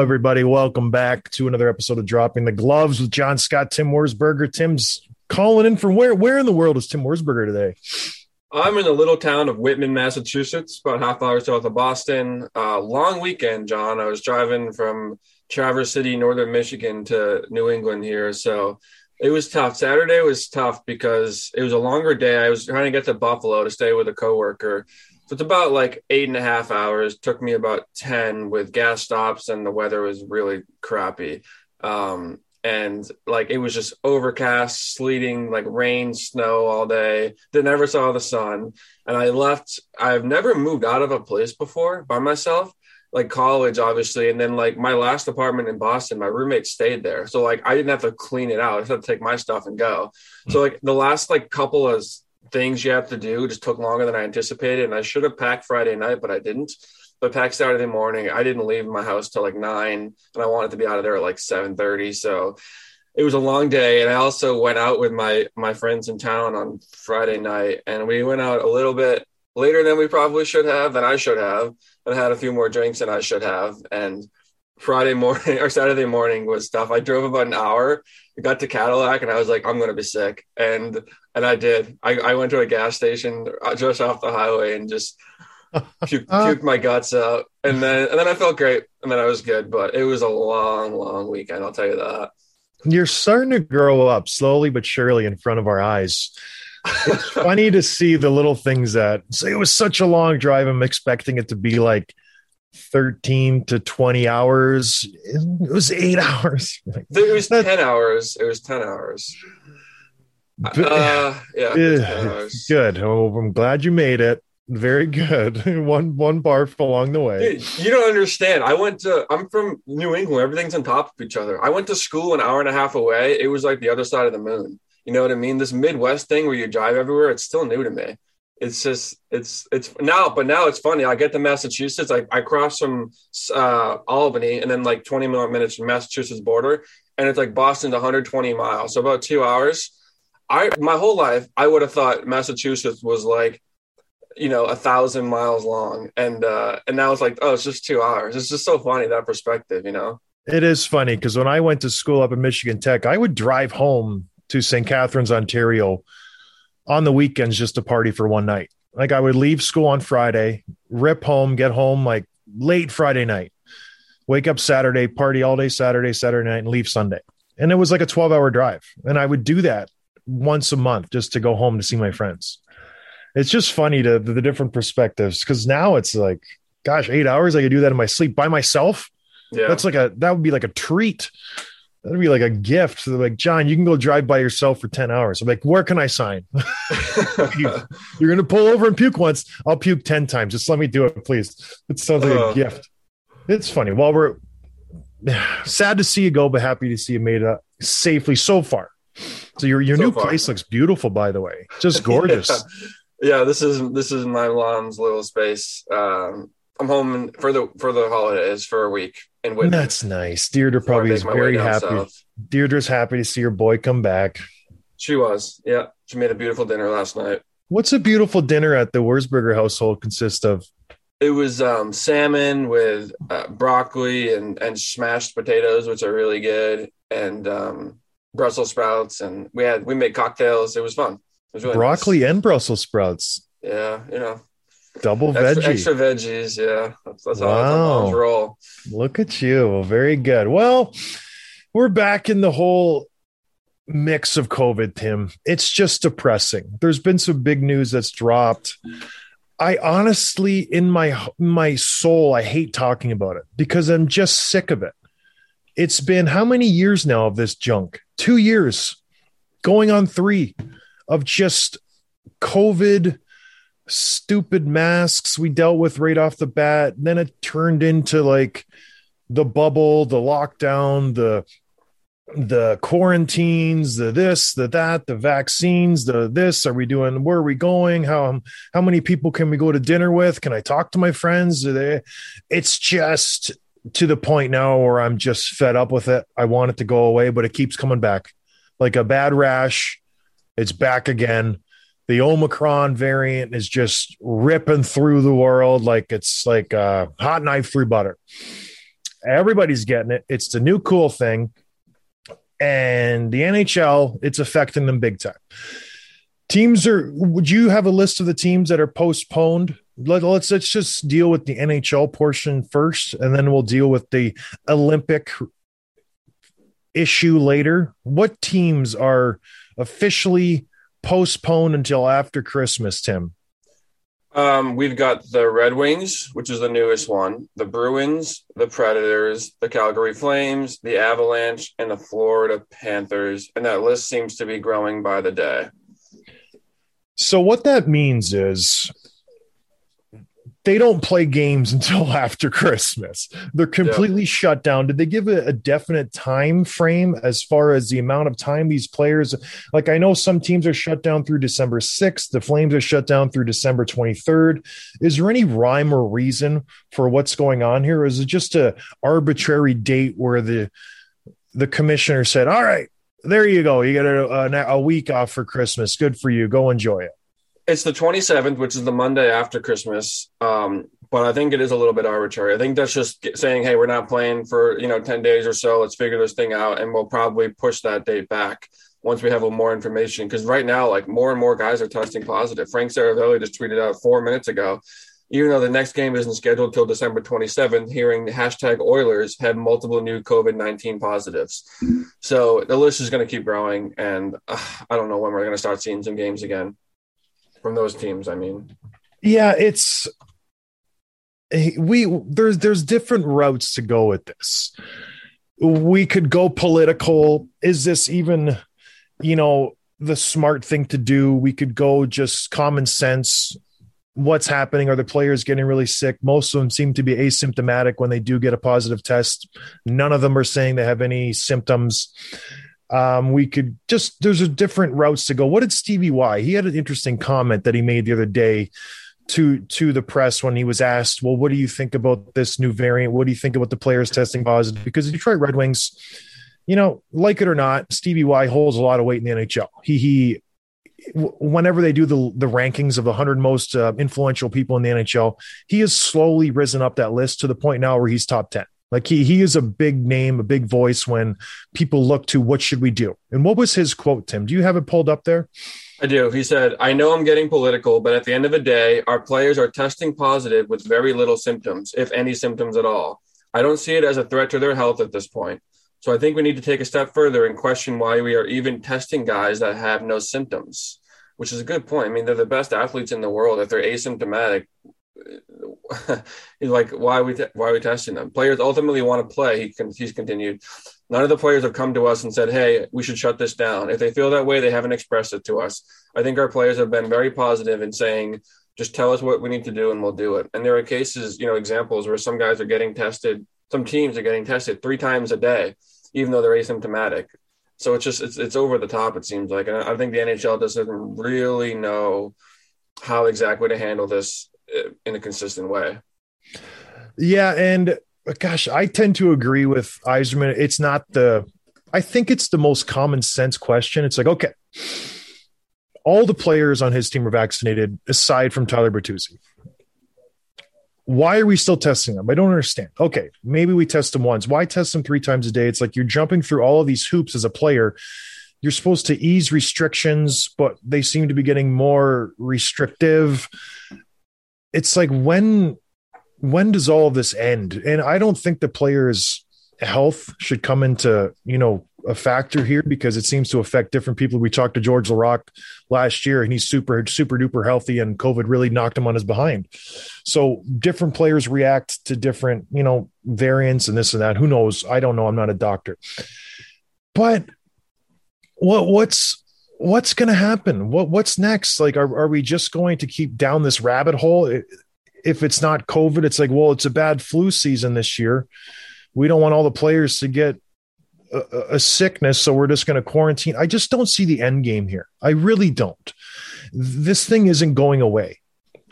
Everybody. Welcome back to another episode of Dropping the Gloves with John Scott, Tim Wurzburger. Tim's calling in from where? Where in the world is Tim Wurzburger today? I'm in the little town of Whitman, Massachusetts, about half hour south of Boston. Uh, long weekend, John. I was driving from Traverse City, northern Michigan, to New England here, so it was tough. Saturday was tough because it was a longer day. I was trying to get to Buffalo to stay with a coworker. So it's about like eight and a half hours. Took me about ten with gas stops, and the weather was really crappy. Um, and like it was just overcast, sleeting, like rain, snow all day. They never saw the sun. And I left. I've never moved out of a place before by myself, like college, obviously. And then like my last apartment in Boston, my roommate stayed there, so like I didn't have to clean it out. I just had to take my stuff and go. So like the last like couple of things you have to do just took longer than I anticipated, and I should have packed Friday night, but I didn't but packed Saturday morning. I didn't leave my house till like nine, and I wanted to be out of there at like seven thirty. So it was a long day, and I also went out with my my friends in town on Friday night, and we went out a little bit later than we probably should have, than I should have, and had a few more drinks than I should have, and. Friday morning or Saturday morning was tough. I drove about an hour. I got to Cadillac and I was like, I'm gonna be sick, and and I did. I, I went to a gas station uh, just off the highway and just puke, uh-huh. puked my guts out, and then and then I felt great, and then I was good. But it was a long, long weekend. I'll tell you that. You're starting to grow up slowly but surely in front of our eyes. It's funny to see the little things that say it was such a long drive. I'm expecting it to be like 13 to 20 hours. It was eight hours. Like, It was That- ten hours. It was ten hours. but- Uh, yeah, 10 hours. good. Oh, I'm glad you made it. Very good. one one barf along the way. Dude, you don't understand. I went to. I'm from New England. Everything's on top of each other. I went to school an hour and a half away. It was like the other side of the moon. You know what I mean? This Midwest thing where you drive everywhere. It's still new to me. It's just it's it's now, but now it's funny. I get to Massachusetts. I I cross from uh, Albany and then like 20 more minutes from Massachusetts border, and it's like Boston to 120 miles, so about two hours. I my whole life I would have thought Massachusetts was like you know a thousand miles long and uh and now it's like oh it's just two hours it's just so funny that perspective you know It is funny because when I went to school up in Michigan Tech, I would drive home to St. Catharines, Ontario on the weekends just to party for one night. Like I would leave school on Friday, rip home, get home like late Friday night, wake up Saturday, party all day Saturday, Saturday night, and leave Sunday. And it was like a 12 hour drive. And I would do that once a month just to go home to see my friends. It's just funny to the different perspectives because now it's like, gosh, eight hours. I could do that in my sleep by myself yeah that's like a that would be like a treat that'd be like a gift. So like john you can go drive by yourself for 10 hours. I'm like where can i sign? You're gonna pull over and puke once. I'll puke 10 times. Just let me do it please. It sounds like a gift. It's funny. While we're sad to see you go but happy to see you made it safely so far. So your your So new far. place looks beautiful by the way. Just gorgeous. Yeah. yeah this is this is my mom's little space. Um i'm home for the for the holidays for a week in Whitman. that's nice. Deirdre probably is very happy. south. deirdre's happy to see your boy come back. She was. Yeah. She made a beautiful dinner last night. What's a beautiful dinner at the Wurzburger household consist of? it was um salmon with uh, broccoli and and smashed potatoes which are really good and um brussels sprouts and we had we made cocktails. It was fun. It was really nice. Broccoli and Brussels sprouts, Yeah, you know, double extra, veggie. extra veggies. Yeah, that's, that's that's how Wow. roll. Look at you. Very good. Well, we're back in the whole mix of COVID, Tim. It's just depressing. There's been some big news that's dropped. I honestly, in my my soul, I hate talking about it because I'm just sick of it. It's been how many years now of this junk? Two years, going on three, of just COVID, stupid masks we dealt with right off the bat. Then it turned into like the bubble, the lockdown, the the quarantines, the this, the that, the vaccines, the this. Are we doing? Where are we going? How how many people can we go to dinner with? Can I talk to my friends? They, it's just to the point now where I'm just fed up with it. I want it to go away, but it keeps coming back like a bad rash. It's back again. The Omicron variant is just ripping through the world like it's like a hot knife through butter. Everybody's getting it. It's the new cool thing and the NHL, it's affecting them big time. Teams are. Would you have a list of the teams that are postponed? Let, let's let's just deal with the NHL portion first, and then we'll deal with the Olympic issue later. What teams are officially postponed until after Christmas, Tim? Um, we've got the Red Wings, which is the newest one, the Bruins, the Predators, the Calgary Flames, the Avalanche, and the Florida Panthers. And that list seems to be growing by the day. So, what that means is they don't play games until after Christmas. They're completely yeah. shut down. Did they give a, a, definite time frame as far as the amount of time these players? Like I know some teams are shut down through December 6th. The Flames are shut down through December 23rd. Is there any rhyme or reason for what's going on here? Or is it just a arbitrary date where the the commissioner said, "All right, there you go. You get a, a, a week off for Christmas. Good for you. Go enjoy it." It's the 27th, which is the Monday after Christmas. Um, but I think it is a little bit arbitrary. I think that's just saying, hey, we're not playing for, you know, 10 days or so. Let's figure this thing out. And we'll probably push that date back once we have more information. Because right now, like more and more guys are testing positive. Frank Seravalli just tweeted out four minutes ago, even though the next game isn't scheduled till December 27th, hearing the hashtag Oilers had multiple new COVID 19 positives. So the list is going to keep growing. And uh, I don't know when we're going to start seeing some games again from those teams. I mean, yeah, it's eh, we there's there's different routes to go with this. We could go political. Is this even, you know, the smart thing to do? We could go just common sense. What's happening? Are the players getting really sick? Most of them seem to be asymptomatic when they do get a positive test. None of them are saying they have any symptoms. Um, we could just there's a different routes to go. What did Stevie Y? He had an interesting comment that he made the other day to to the press when he was asked, "Well, what do you think about this new variant? What do you think about the players testing positive?" Because the Detroit Red Wings, you know, like it or not, Stevie Y holds a lot of weight in the NHL. He he whenever they do the the rankings of the 100 most uh, influential people in the NHL, he has slowly risen up that list to the point now where he's top 10. Like he he is a big name, a big voice when people look to what should we do. And what was his quote, Tim? Do you have it pulled up there? I do. He said, I know I'm getting political, but at the end of the day, our players are testing positive with very little symptoms, if any symptoms at all. I don't see it as a threat to their health at this point. So I think we need to take a step further and question why we are even testing guys that have no symptoms, which is a good point. I mean, they're the best athletes in the world. If they're asymptomatic, like, why are we why are we testing them? Players ultimately want to play. He can, he's continued. None of the players have come to us and said, "Hey, we should shut this down." If they feel that way, they haven't expressed it to us. I think our players have been very positive in saying, "Just tell us what we need to do, and we'll do it." And there are cases, you know, examples where some guys are getting tested. Some teams are getting tested three times a day, even though they're asymptomatic. So it's just it's it's over the top. It seems like, and I think the NHL doesn't really know how exactly to handle this Uh, in a consistent way. Yeah, and uh, gosh, I tend to agree with Yzerman. It's not the I think it's the most common sense question. It's like, okay, all the players on his team are vaccinated aside from Tyler Bertuzzi. Why are we still testing them? I don't understand. Okay, maybe we test them once. Why test them three times a day? It's like you're jumping through all of these hoops as a player. You're supposed to ease restrictions, but they seem to be getting more restrictive it's like when when does all of this end? And I don't think the players' health should come into you know a factor here because it seems to affect different people. We talked to Georges Laraque last year, and he's super super duper healthy, and COVID really knocked him on his behind. So different players react to different you know variants and this and that. Who knows? I don't know. I'm not a doctor, but what what's what's going to happen? What what's next? Like, are are we just going to keep down this rabbit hole? If it's not COVID, it's like, well, it's a bad flu season this year. we don't want all the players to get a, a sickness, so we're just going to quarantine. I just don't see the end game here. I really don't. This thing isn't going away.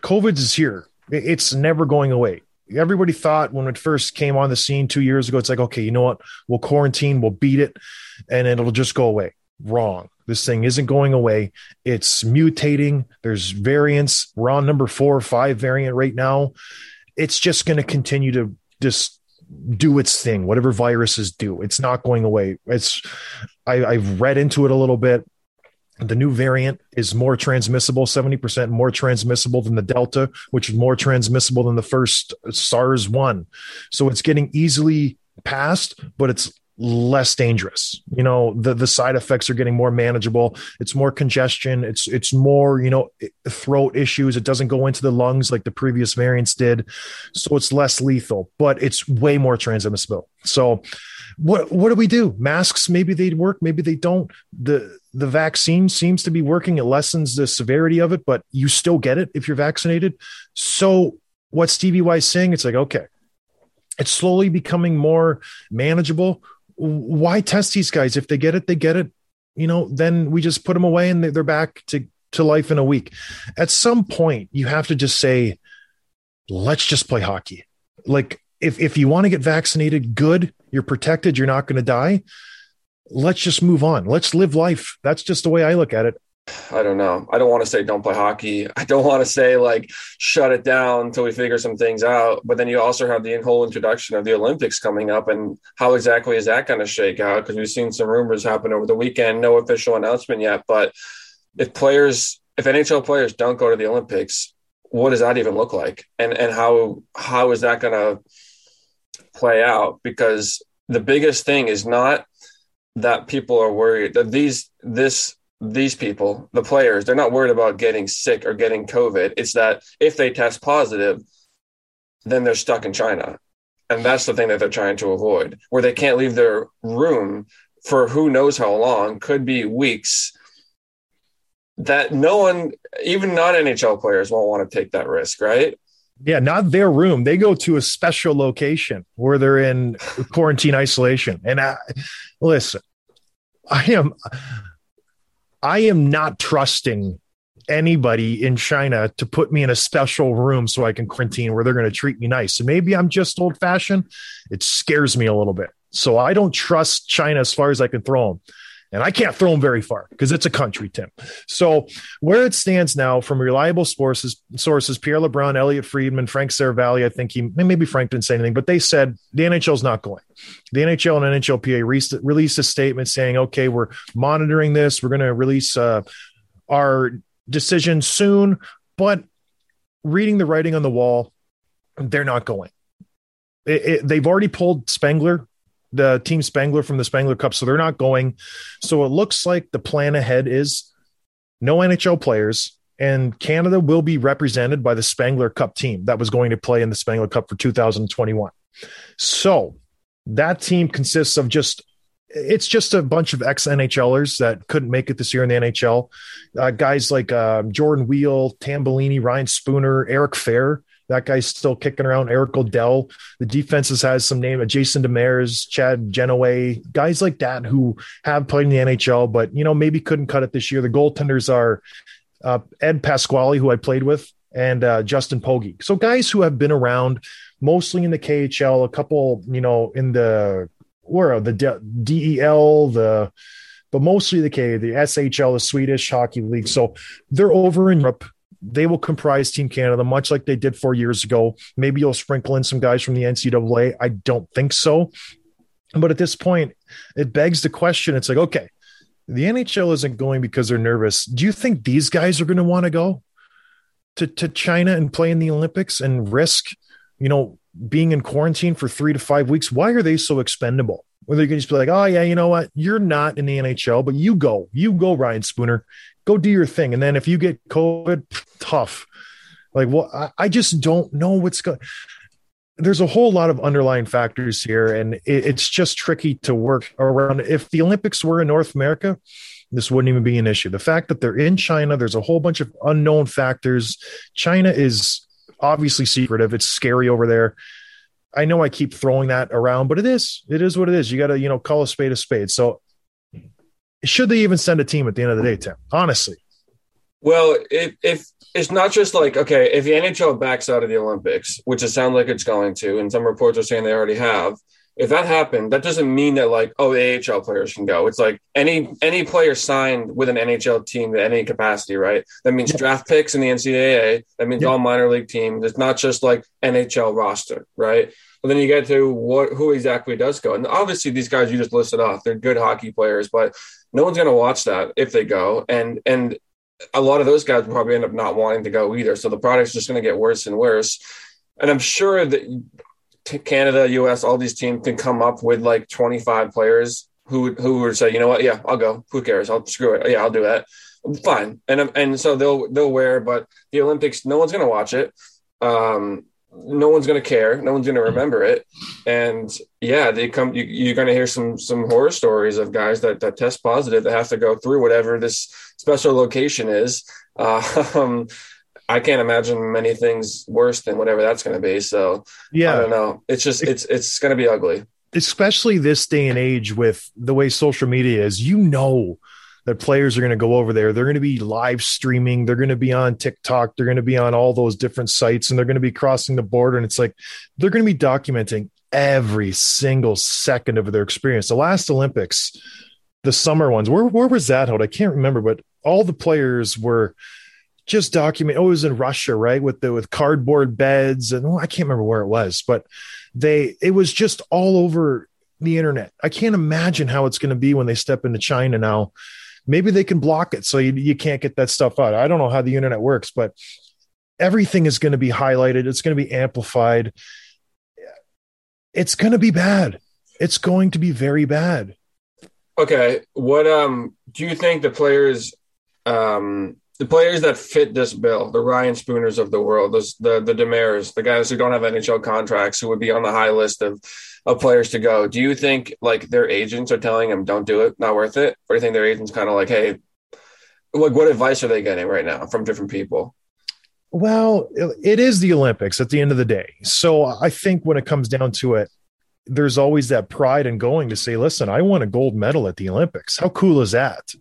COVID is here. It's never going away. Everybody thought when it first came on the scene two years ago, it's like, okay, you know what? We'll quarantine, we'll beat it, and it'll just go away. Wrong. This thing isn't going away. It's mutating. There's variants. We're on number four or five variant right now. It's just going to continue to just do its thing, whatever viruses do. It's not going away. It's I, I've read into it a little bit. The new variant is more transmissible, 70% more transmissible than the Delta, which is more transmissible than the first SARS one. So it's getting easily passed, but it's less dangerous. You know, the the side effects are getting more manageable. It's more congestion. It's it's more you know throat issues. It doesn't go into the lungs like the previous variants did, so it's less lethal, but it's way more transmissible. So. What what do we do? Masks maybe they work, maybe they don't. The the vaccine seems to be working. It lessens the severity of it, but you still get it if you're vaccinated. So what Stevie Y saying, it's like, okay, it's slowly becoming more manageable why test these guys? If they get it they get it. You know then we just put them away and they're back to to life in a week. At some point you have to just say let's just play hockey. Like if if you want to get vaccinated good. You're protected. You're not going to die. Let's just move on. Let's live life. That's just the way i look at it I don't know. I don't want to say don't play hockey. I don't want to say like shut it down until we figure some things out. But then you also have the whole introduction of the Olympics coming up, and how exactly is that going to shake out? Because we've seen some rumors happen over the weekend. No official announcement yet, but if players, if NHL players don't go to the Olympics, what does that even look like? And and how how is that going to play out? Because the biggest thing is not that people are worried that these this these people, the players, they're not worried about getting sick or getting COVID. It's that if they test positive, then they're stuck in China. And that's the thing that they're trying to avoid, where they can't leave their room for who knows how long, could be weeks. That no one, even not NHL players, won't want to take that risk, right? Yeah, not their room. They go to a special location where they're in quarantine isolation. And I, listen, I am I am not trusting anybody in China to put me in a special room so I can quarantine where they're going to treat me nice. And maybe I'm just old fashioned. It scares me a little bit. So I don't trust China as far as I can throw them. And I can't throw them very far because it's a country, Tim. So where it stands now, from reliable sources, sources Pierre LeBrun, Elliotte Friedman, Frank Seravalli, I think he maybe Frank didn't say anything, but they said the NHL is not going. The NHL and NHLPA re- released a statement saying, "Okay, we're monitoring this. We're going to release uh, our decision soon." But reading the writing on the wall, they're not going. It, it, they've already pulled Spengler the team Spengler from the Spengler Cup, so they're not going. So it looks like the plan ahead is no NHL players, and Canada will be represented by the Spengler Cup team that was going to play in the Spengler Cup for 2021. So that team consists of just it's just a bunch of ex NHLers that couldn't make it this year in the NHL. Uh, guys like uh, Jordan Weal, Tambellini, Ryan Spooner, Eric Fehr that guy's still kicking around. Eric O'Dell. The defenses has some name, Jason Demers, Chad Genoway, guys like that who have played in the NHL, but you know maybe couldn't cut it this year. The goaltenders are uh, Ed Pasquale, who I played with, and uh, Justin Pogge. So guys who have been around, mostly in the KHL, a couple, you know, in the where the DEL, the but mostly the K, the SHL, the Swedish Hockey League. So they're over in Europe they will comprise Team Canada, much like they did four years ago. Maybe you'll sprinkle in some guys from the NCAA. I don't think so. But at this point, it begs the question it's like, okay, the NHL isn't going because they're nervous. Do you think these guys are going to want to go to, to China and play in the Olympics and risk, you know, being in quarantine for three to five weeks? Why are they so expendable? Where they can just be like, oh, yeah, you know what? You're not in the NHL, but you go. You go, Ryan Spooner go do your thing. And then if you get COVID, tough. Like, well, I, I just don't know what's going. There's a whole lot of underlying factors here, and it, it's just tricky to work around. If the Olympics were in North America, this wouldn't even be an issue. The fact that they're in China, there's a whole bunch of unknown factors. China is obviously secretive. It's scary over there. I know I keep throwing that around, but it is it is what it is. You got to you know call a spade a spade. So should they even send a team at the end of the day, Tim? Honestly, Well, if, if it's not just like okay, if the NHL backs out of the Olympics, which it sounds like it's going to, and some reports are saying they already have. If that happened, that doesn't mean that like oh the AHL players can go. It's like any any player signed with an NHL team at any capacity, right? That means draft picks in the NCAA. That means Yeah. all minor league teams. It's not just like NHL roster, right? But then you get to what who exactly does go, and obviously these guys you just listed off, they're good hockey players, but no one's going to watch that if they go, and and a lot of those guys will probably end up not wanting to go either. So the product's just going to get worse and worse. And I'm sure that Canada, US, all these teams can come up with like 25 players who who would say, you know what, yeah, I'll go. Who cares? I'll screw it. Yeah, I'll do that. Fine. And and so they'll they'll wear, but the Olympics, no one's going to watch it. Um, no one's going to care. No one's going to remember it. And yeah, they come. You, you're going to hear some some horror stories of guys that that test positive that have to go through whatever this special location is. Uh, um, I can't imagine many things worse than whatever that's going to be. So yeah, I don't know. It's just it's it's going to be ugly. especially this day and age with the way social media is. You know that players are going to go over there. They're going to be live streaming. They're going to be on TikTok. They're going to be on all those different sites, and they're going to be crossing the border. And it's like they're going to be documenting every single second of their experience. The last Olympics, the summer ones, where where was that held? I can't remember, but all the players were just document. Oh, it was in Russia, right? With the with cardboard beds, and oh, I can't remember where it was, but they it was just all over the internet. I can't imagine how it's going to be when they step into China now. Maybe they can block it so you, you can't get that stuff out. I don't know how the internet works, but everything is going to be highlighted. It's going to be amplified. It's going to be bad. It's going to be very bad. Okay, what um do you think the players um the players that fit this bill, the Ryan Spooners of the world, those the the Demers, the guys who don't have NHL contracts who would be on the high list of of players to go, do you think like their agents are telling them don't do it, not worth it? Or do you think their agents kind of like, hey, like what advice are they getting right now from different people? Well, it is the Olympics at the end of the day. So I think when it comes down to it, there's always that pride in going to say, listen, I won a gold medal at the Olympics. How cool is that?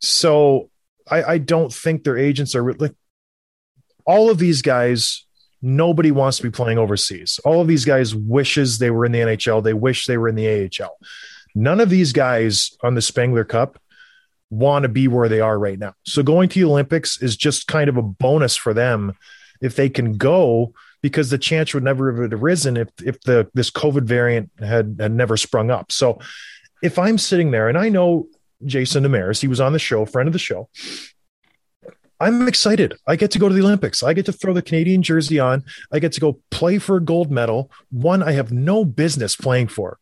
So I, I don't think their agents are like all of these guys. Nobody wants to be playing overseas. All of these guys wishes they were in the NHL. They wish they were in the AHL. None of these guys on the Spengler Cup want to be where they are right now. So going to the Olympics is just kind of a bonus for them if they can go because the chance would never have arisen if if the this COVID variant had had never sprung up. So if I'm sitting there and I know Jason Demers, he was on the show, friend of the show. I'm excited. I get to go to the Olympics. I get to throw the Canadian jersey on. I get to go play for a gold medal, one I have no business playing for.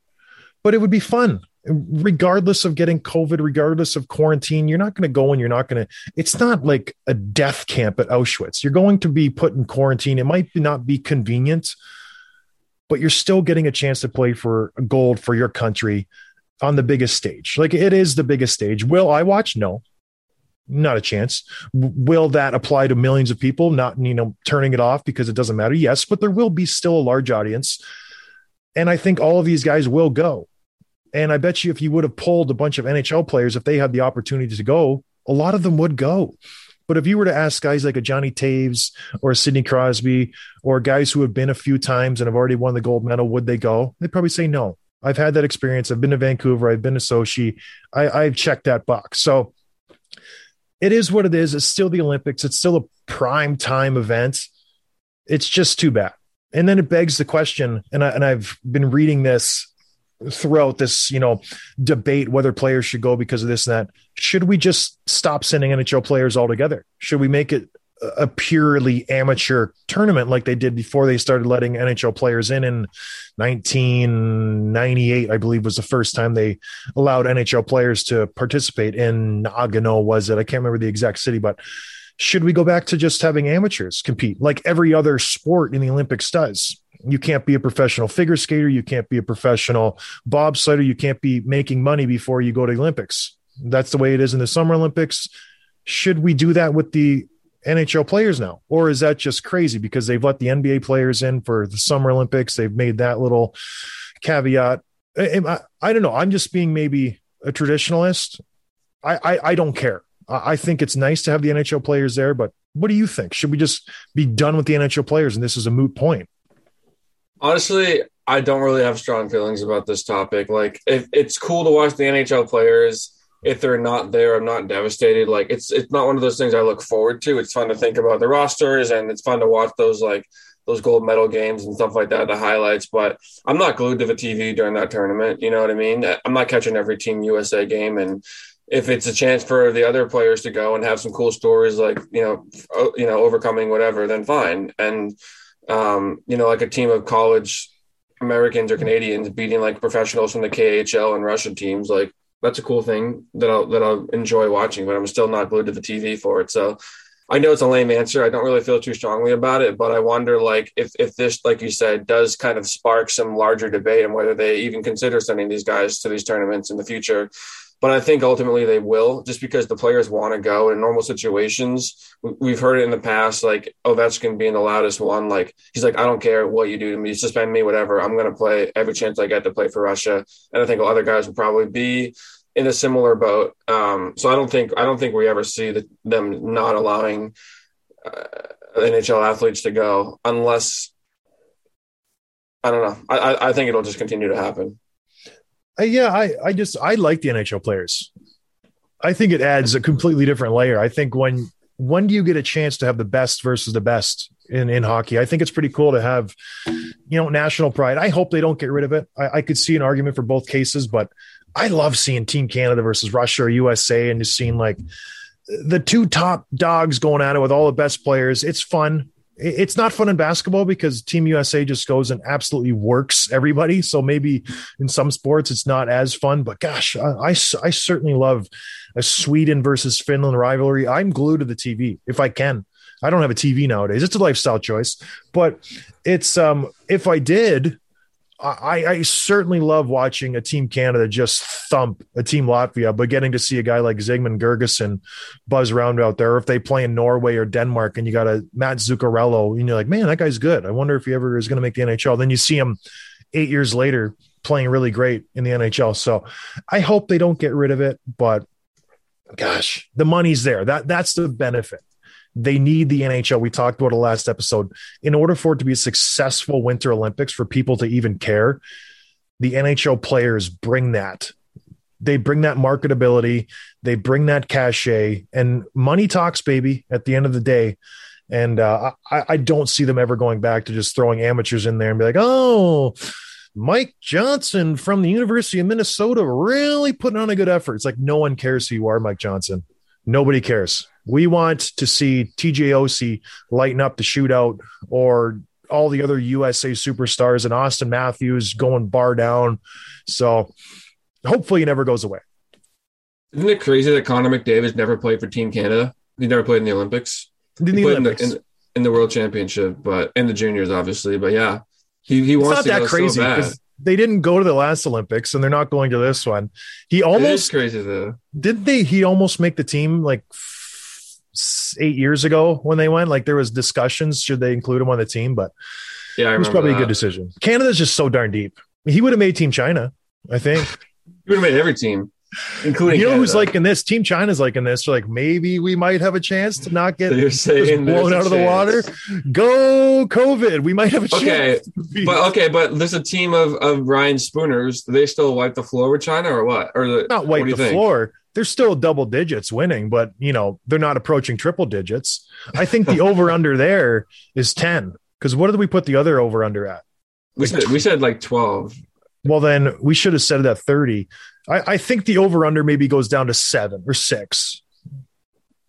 But it would be fun regardless of getting COVID, regardless of quarantine, you're not going to go and you're not going to, it's not like a death camp at Auschwitz. You're going to be put in quarantine. It might not be convenient, but you're still getting a chance to play for gold for your country on the biggest stage. Like it is the biggest stage. Will I watch? No, not a chance. Will that apply to millions of people? Not, you know, turning it off because it doesn't matter. Yes, but there will be still a large audience. And I think all of these guys will go. And I bet you if you would have pulled a bunch of NHL players, if they had the opportunity to go, a lot of them would go. But if you were to ask guys like a Johnny Toews or a Sidney Crosby or guys who have been a few times and have already won the gold medal, would they go? They'd probably say no. I've had that experience. I've been to Vancouver. I've been to Sochi. I, I've checked that box. So it is what it is. It's still the Olympics. It's still a prime time event. It's just too bad. And then it begs the question, and, I, and I've been reading this throughout this, you know, debate whether players should go because of this and that. Should we just stop sending NHL players altogether? Should we make it a purely amateur tournament like they did before they started letting NHL players in in 1998, I believe was the first time they allowed NHL players to participate in Nagano, was it? I can't remember the exact city, but should we go back to just having amateurs compete like every other sport in the Olympics does? You can't be a professional figure skater. You can't be a professional bobsledder. You can't be making money before you go to the Olympics. That's the way it is in the Summer Olympics. Should we do that with the NHL players now? Or is that just crazy because they've let the NBA players in for the Summer Olympics? They've made that little caveat. I, I, don't know. I'm just being maybe a traditionalist. I, I, I don't care. I, I think it's nice to have the NHL players there, but what do you think? Should we just be done with the NHL players and this is a moot point? Honestly, I don't really have strong feelings about this topic. Like, if it's cool to watch the NHL players. If they're not there, I'm not devastated. Like, it's it's not one of those things I look forward to. It's fun to think about the rosters, and it's fun to watch those like those gold medal games and stuff like that, the highlights. But I'm not glued to the TV during that tournament. You know what I mean? I'm not catching every Team USA game, and if it's a chance for the other players to go and have some cool stories, like you know, you know, overcoming whatever, then fine. And um, you know, like a team of college Americans or Canadians beating like professionals from the KHL and Russian teams, like that's a cool thing that I'll that I'll enjoy watching. But I'm still not glued to the TV for it. So I know it's a lame answer. I don't really feel too strongly about it, but I wonder like if if this, like you said, does kind of spark some larger debate on whether they even consider sending these guys to these tournaments in the future. But I think ultimately they will, just because the players want to go in normal situations. We've heard it in the past, like Ovechkin being the loudest one. Like he's like, I don't care what you do to me, suspend me, whatever. I'm going to play every chance I get to play for Russia. And I think other guys will probably be in a similar boat. Um, so I don't think I don't think we ever see the, them not allowing uh, NHL athletes to go unless I don't know. I, I think it'll just continue to happen. Yeah, I, I just I like the NHL players. I think it adds a completely different layer. I think when when do you get a chance to have the best versus the best in, in hockey? I think it's pretty cool to have, you know, national pride. I hope they don't get rid of it. I, I could see an argument for both cases, but I love seeing Team Canada versus Russia or USA and just seeing like the two top dogs going at it with all the best players. It's fun it's not fun in basketball because Team USA just goes and absolutely works everybody. So maybe in some sports it's not as fun, but gosh, I, I, I, certainly love a Sweden versus Finland rivalry. I'm glued to the TV if I can. I don't have a TV nowadays. It's a lifestyle choice, but it's um if I did, I, I, certainly love watching a team Canada just thump a team Latvia, but getting to see a guy like Zemgus Girgensons buzz around out there. If they play in Norway or Denmark and you got a Matt Zuccarello, and you're like, man, that guy's good. I wonder if he ever is going to make the NHL. Then you see him eight years later playing really great in the NHL. So I hope they don't get rid of it, but gosh, the money's there. That that's the benefit. They need the NHL. We talked about it last episode. In order for it to be a successful Winter Olympics, for people to even care, the NHL players bring that. They bring that marketability, they bring that cachet, and money talks, baby, at the end of the day. And uh, I, I don't see them ever going back to just throwing amateurs in there and be like, oh, Mike Johnson from the University of Minnesota really putting on a good effort. It's like no one cares who you are, Mike Johnson. Nobody cares. We want to see TJ Oshie lighten up the shootout or all the other USA superstars and Auston Matthews going bar down. So hopefully it never goes away. Isn't it crazy that Connor McDavid never played for Team Canada? He never played in the Olympics. In the Olympics. In the, in, in the, World Championship, but in the juniors, obviously. But yeah, he, he wants it's not that crazy so they didn't go to the last Olympics and they're not going to this one. He almost crazy though. Did they? He almost make the team like eight years ago when they went. Like there was discussions should they include him on the team, but yeah, it was probably that. a good decision. Canada's just so darn deep. He would have made Team China, I think. he would have made every team, including. You know Canada. who's like in this? Team China's like in this. like maybe we might have a chance to not get blown out of the water. Go COVID. We might have a okay, chance. but okay, but there's a team of of Ryan Spooners. Do they still wipe the floor with China or what? Or the, not wipe the think? floor they're still double digits winning, but you know, they're not approaching triple digits. I think the over under there is 10. Because what did we put the other over under at? We said we said like 12. Well, then we should have said it at 30. I, I think the over under maybe goes down to seven or six.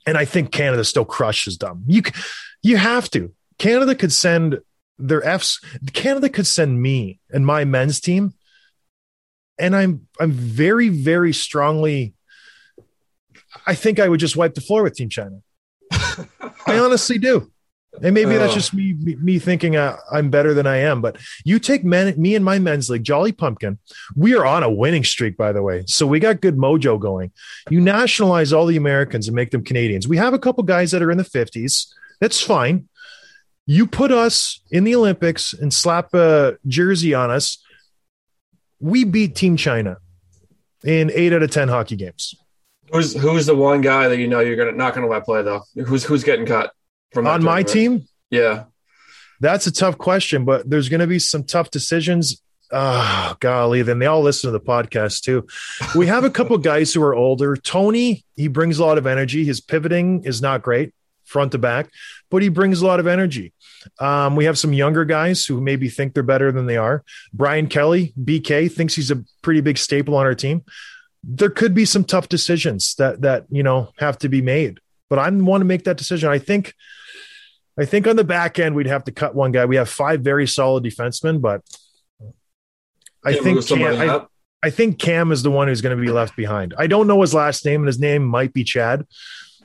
And I think Canada still crushes them. You you have to. Canada could send their Fs. Canada could send me and my men's team. And I'm I'm very, very strongly I think I would just wipe the floor with Team China. I honestly do. And maybe that's Oh. just me me, me thinking uh, I'm better than I am. But you take men, me and my men's league, Jolly Pumpkin. We are on a winning streak, by the way. So we got good mojo going. You nationalize all the Americans and make them Canadians. We have a couple guys that are in the 50s. That's fine. You put us in the Olympics and slap a jersey on us. We beat Team China in eight out of 10 hockey games. Who's who's the one guy that you know you're gonna not gonna let play though? Who's who's getting cut from On my team, Yeah. That's a tough question, but there's going to be some tough decisions. Oh, golly. Then they all listen to the podcast too. We have a couple guys who are older. Tony, he brings a lot of energy. His pivoting is not great front to back, but he brings a lot of energy. Um, we have some younger guys who maybe think they're better than they are. Brian Kelly, BK, thinks he's a pretty big staple on our team. There could be some tough decisions that that you know have to be made, but I want to make that decision. I think I think on the back end, we'd have to cut one guy. We have five very solid defensemen, but I Can't think Cam, I. I think Cam is the one who's going to be left behind. I don't know his last name, and his name might be Chad,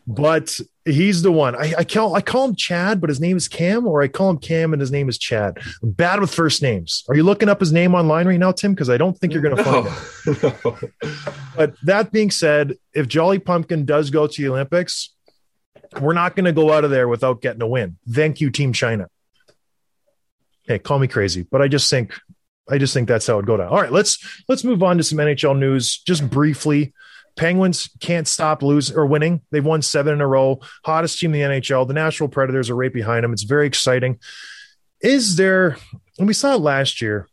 but he's the one. I, I call I call him Chad, but his name is Cam, or I call him Cam and his name is Chad. I'm bad with first names. Are you looking up his name online right now, Tim? Because I don't think you're going to find it. No. no. But that being said, if Jolly Pumpkin does go to the Olympics, we're not going to go out of there without getting a win. Thank you, Team China. Hey, call me crazy, but I just think I just think that's how it go down. All right, let's let's move on to some NHL news just briefly. Penguins can't stop losing or winning. They've won seven in a row. Hottest team in the NHL. The Nashville Predators are right behind them. It's very exciting. Is there? And we saw it last year.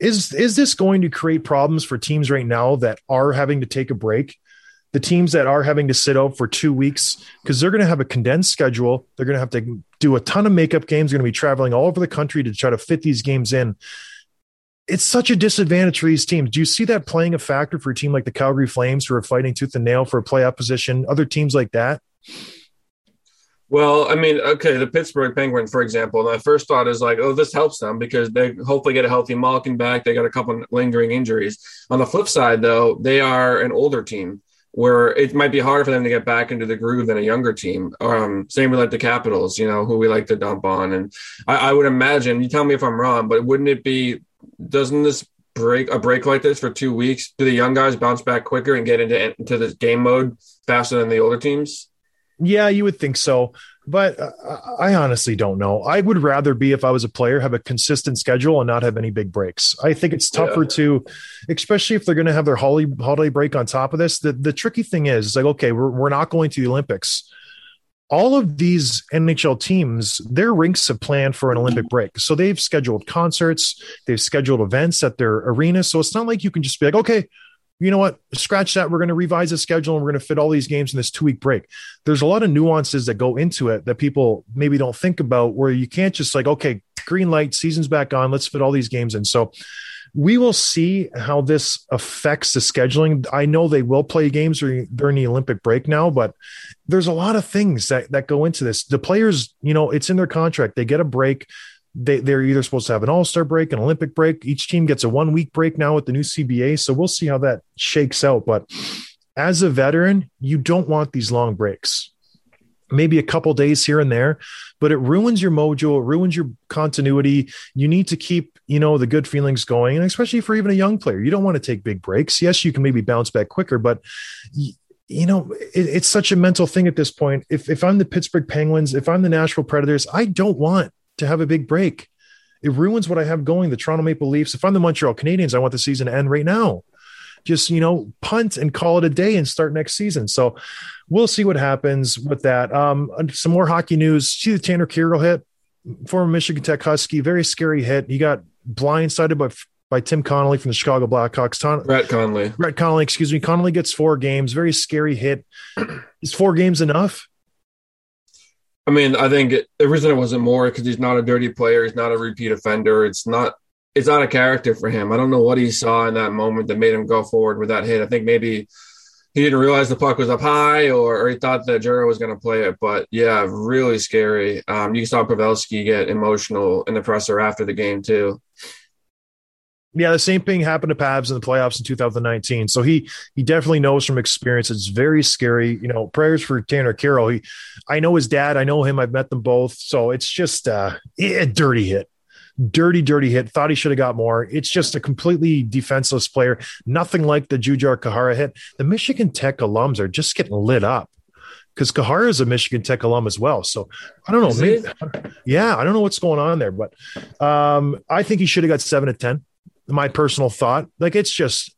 Is is this going to create problems for teams right now that are having to take a break? The teams that are having to sit out for two weeks because they're going to have a condensed schedule. They're going to have to do a ton of makeup games. They're going to be traveling all over the country to try to fit these games in. It's such a disadvantage for these teams. Do you see that playing a factor for a team like the Calgary Flames who are fighting tooth and nail for a playoff position? Other teams like that? Well, I mean, okay, the Pittsburgh Penguins, for example, my first thought is like, oh, this helps them because they hopefully get a healthy Malkin back. They got a couple lingering injuries. On the flip side, though, they are an older team where it might be harder for them to get back into the groove than a younger team. Um, same with like the Capitals, you know, who we like to dump on. And I, I would imagine, you tell me if I'm wrong, but wouldn't it be, doesn't this break a break like this for two weeks? Do the young guys bounce back quicker and get into into this game mode faster than the older teams? Yeah, you would think so, but uh, I honestly don't know. I would rather be if I was a player have a consistent schedule and not have any big breaks. I think it's tougher Yeah. to, especially if they're going to have their holiday holiday break on top of this. The the tricky thing is, it's like okay, we're we're not going to the Olympics. All of these NHL teams, their rinks have planned for an Olympic mm-hmm. break. So they've scheduled concerts, they've scheduled events at their arena. So it's not like you can just be like, okay, you know what, scratch that. We're going to revise the schedule and we're going to fit all these games in this two week break there's a lot of nuances that go into it that people maybe don't think about where you can't just like okay green light season's back on let's fit all these games in so we will see how this affects the scheduling. I know they will play games during, the olympic break now but there's a lot of things that, that go into this. The players you know it's in their contract. They get a break. They, they're either supposed to have an all-star break an olympic break. Each team gets a one week break now with the new cba so we'll see how that shakes out. But as a veteran, you don't want these long breaks. Maybe a couple days here and there, but it ruins your mojo. It ruins your continuity. You need to keep, you know, the good feelings going, and especially for even a young player, you don't want to take big breaks. Yes, you can maybe bounce back quicker, but you know, it, it's such a mental thing at this point. If if I'm the Pittsburgh Penguins, if I'm the Nashville Predators, I don't want to have a big break. It ruins what I have going. The Toronto Maple Leafs. If I'm the Montreal Canadiens, I want the season to end right now just you know punt and call it a day and start next season. So we'll see what happens with that. Um some more hockey news. See the tanner Kero hit? Former michigan tech husky very scary hit. He got blindsided by by tim connolly from the chicago blackhawks. Ton- Brett Conley. brett connolly excuse me. Connolly gets four games. Very scary hit. Is four games enough? I mean, I think it, the reason it wasn't more because he's not a dirty player. He's not a repeat offender. It's not. It's not a character for him. I don't know what he saw in that moment that made him go forward with that hit. I think maybe he didn't realize the puck was up high, or, or he thought that Jura was going to play it. But yeah, really scary. Um, you saw Pavelski get emotional in the presser after the game too. Yeah, the same thing happened to Pabs in the playoffs in 2019. So he he definitely knows from experience. It's very scary. You know, prayers for Tanner Kero. He, I know his dad. I know him. I've met them both. So it's just uh, a dirty hit, dirty, dirty hit. Thought he should have got more. It's just a completely defenseless player. Nothing like the Jujhar Khaira hit. The Michigan Tech alums are just getting lit up because Khaira is a Michigan Tech alum as well. So I don't know. Maybe, yeah, I don't know what's going on there, but um, I think he should have got seven to ten. My personal thought, like it's just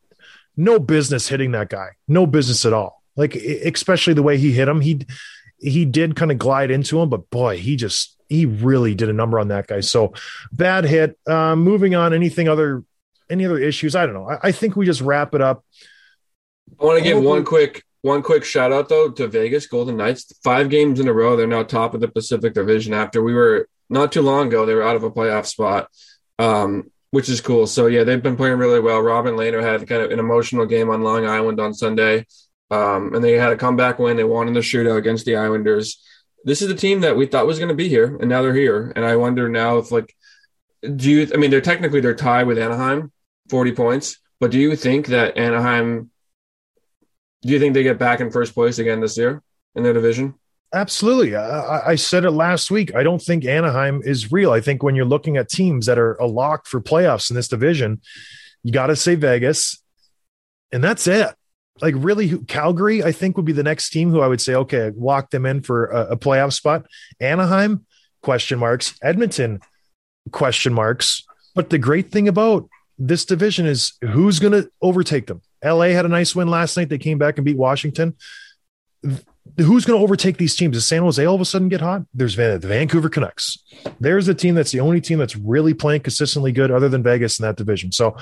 no business hitting that guy, no business at all. Like especially the way he hit him, he he did kind of glide into him, but boy, he just he really did a number on that guy. So bad hit. Uh, moving on, anything other any other issues? I don't know. I, I think we just wrap it up. I want to give one quick one quick shout out though to Vegas Golden Knights. Five games in a row, they're now top of the Pacific Division. After we were not too long ago, they were out of a playoff spot, um, which is cool. So yeah, they've been playing really well. Robin Lehner had kind of an emotional game on Long Island on Sunday, um, and they had a comeback win. They won in the shootout against the Islanders. This is the team that we thought was going to be here, and now they're here. And I wonder now if like, do you? I mean, they're technically they're tied with Anaheim, forty points. But do you think that Anaheim do you think they get back in first place again this year in their division? Absolutely. I, I said it last week. I don't think Anaheim is real. I think when you're looking at teams that are a lock for playoffs in this division, you got to say Vegas, and that's it. Like really, Calgary, I think would be the next team who I would say, okay, lock them in for a, a playoff spot. Anaheim, question marks. Edmonton, question marks. But the great thing about this division is who's going to overtake them. LA had a nice win last night. They came back and beat Washington who's going to overtake these teams? Does San Jose all of a sudden get hot? There's the Vancouver Canucks. There's a team that's the only team that's really playing consistently good other than Vegas in that division. So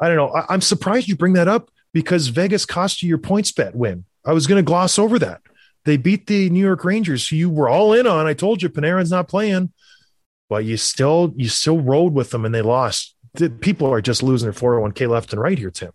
I don't know. I- I'm surprised you bring that up because Vegas cost you your PointsBet win. I was going to gloss over that. They beat the New York Rangers, who you were all in on. I told you Panarin's not playing, but you still you still rode with them and they lost. People are just losing their 401k left and right here, Tim.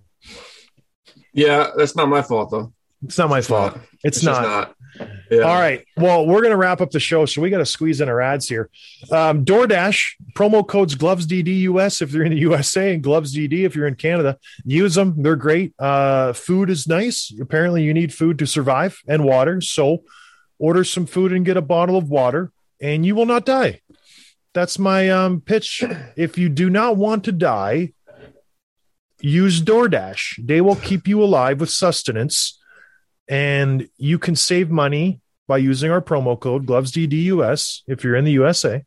Yeah, that's not my fault though. It's not my fault. not. It's, just not. not. Yeah. All right. Well, we're going to wrap up the show, so we got to squeeze in our ads here. Um, DoorDash promo codes Gloves DD US if you're in the USA and Gloves DD if you're in Canada. Use them; they're great. Uh, food is nice. Apparently, you need food to survive and water. So, order some food and get a bottle of water, and you will not die. That's my um, pitch. If you do not want to die, use DoorDash. They will keep you alive with sustenance and you can save money by using our promo code GlovesDDUS if you're in the USA,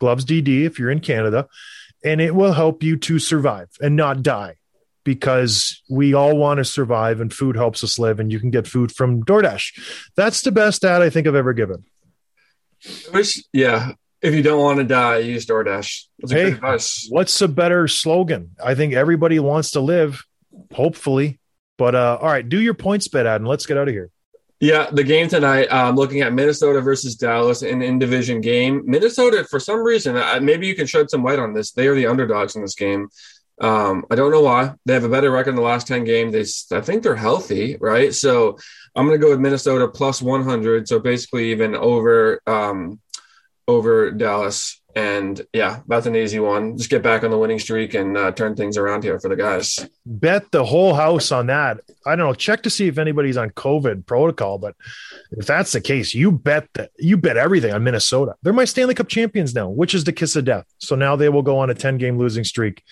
GlovesDD if you're in Canada, and it will help you to survive and not die because we all want to survive and food helps us live and you can get food from DoorDash. That's the best ad I think I've ever given. Wish, yeah. If you don't want to die, use DoorDash. That's a Hey. good advice. What's a better slogan? I think everybody wants to live, hopefully. But uh, all right, do your PointsBet ad and let's get out of here. Yeah, the game tonight. I'm looking at Minnesota versus Dallas in in division game. Minnesota, for some reason, uh, maybe you can shed some light on this. They are the underdogs in this game. Um, I don't know why. They have a better record in the last ten games. They, I think they're healthy, right? So I'm going to go with Minnesota plus 100. So basically, even over um, over Dallas. And yeah, that's an easy one. Just get back on the winning streak and uh, turn things around here for the guys. bet the whole house on that. I don't know. Check to see if anybody's on COVID protocol, but if that's the case, you bet that you bet everything on Minnesota. They're my Stanley Cup champions now, which is the kiss of death. So now they will go on a 10 game losing streak.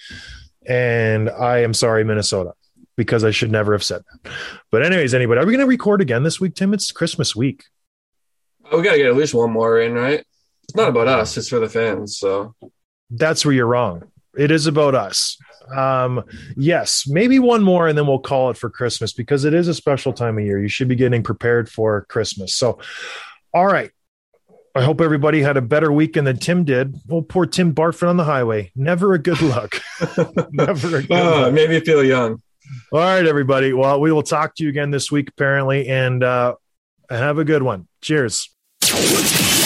And I am sorry, Minnesota, because I should never have said that. But, anyways, anybody, are we going to record again this week, Tim? It's Christmas week. Oh, we got to get at least one more in, right? It's not about us; it's for the fans. So That's where you're wrong. It is about us. Um, yes, maybe one more, and then we'll call it for Christmas because it is a special time of year. You should be getting prepared for Christmas. So, all right. I hope everybody had a better weekend than Tim did. Oh, poor Tim Barford on the highway. Never a good luck. Never a good luck. made me feel young. All right, everybody. Well, we will talk to you again this week, apparently, and uh, have a good one. Cheers.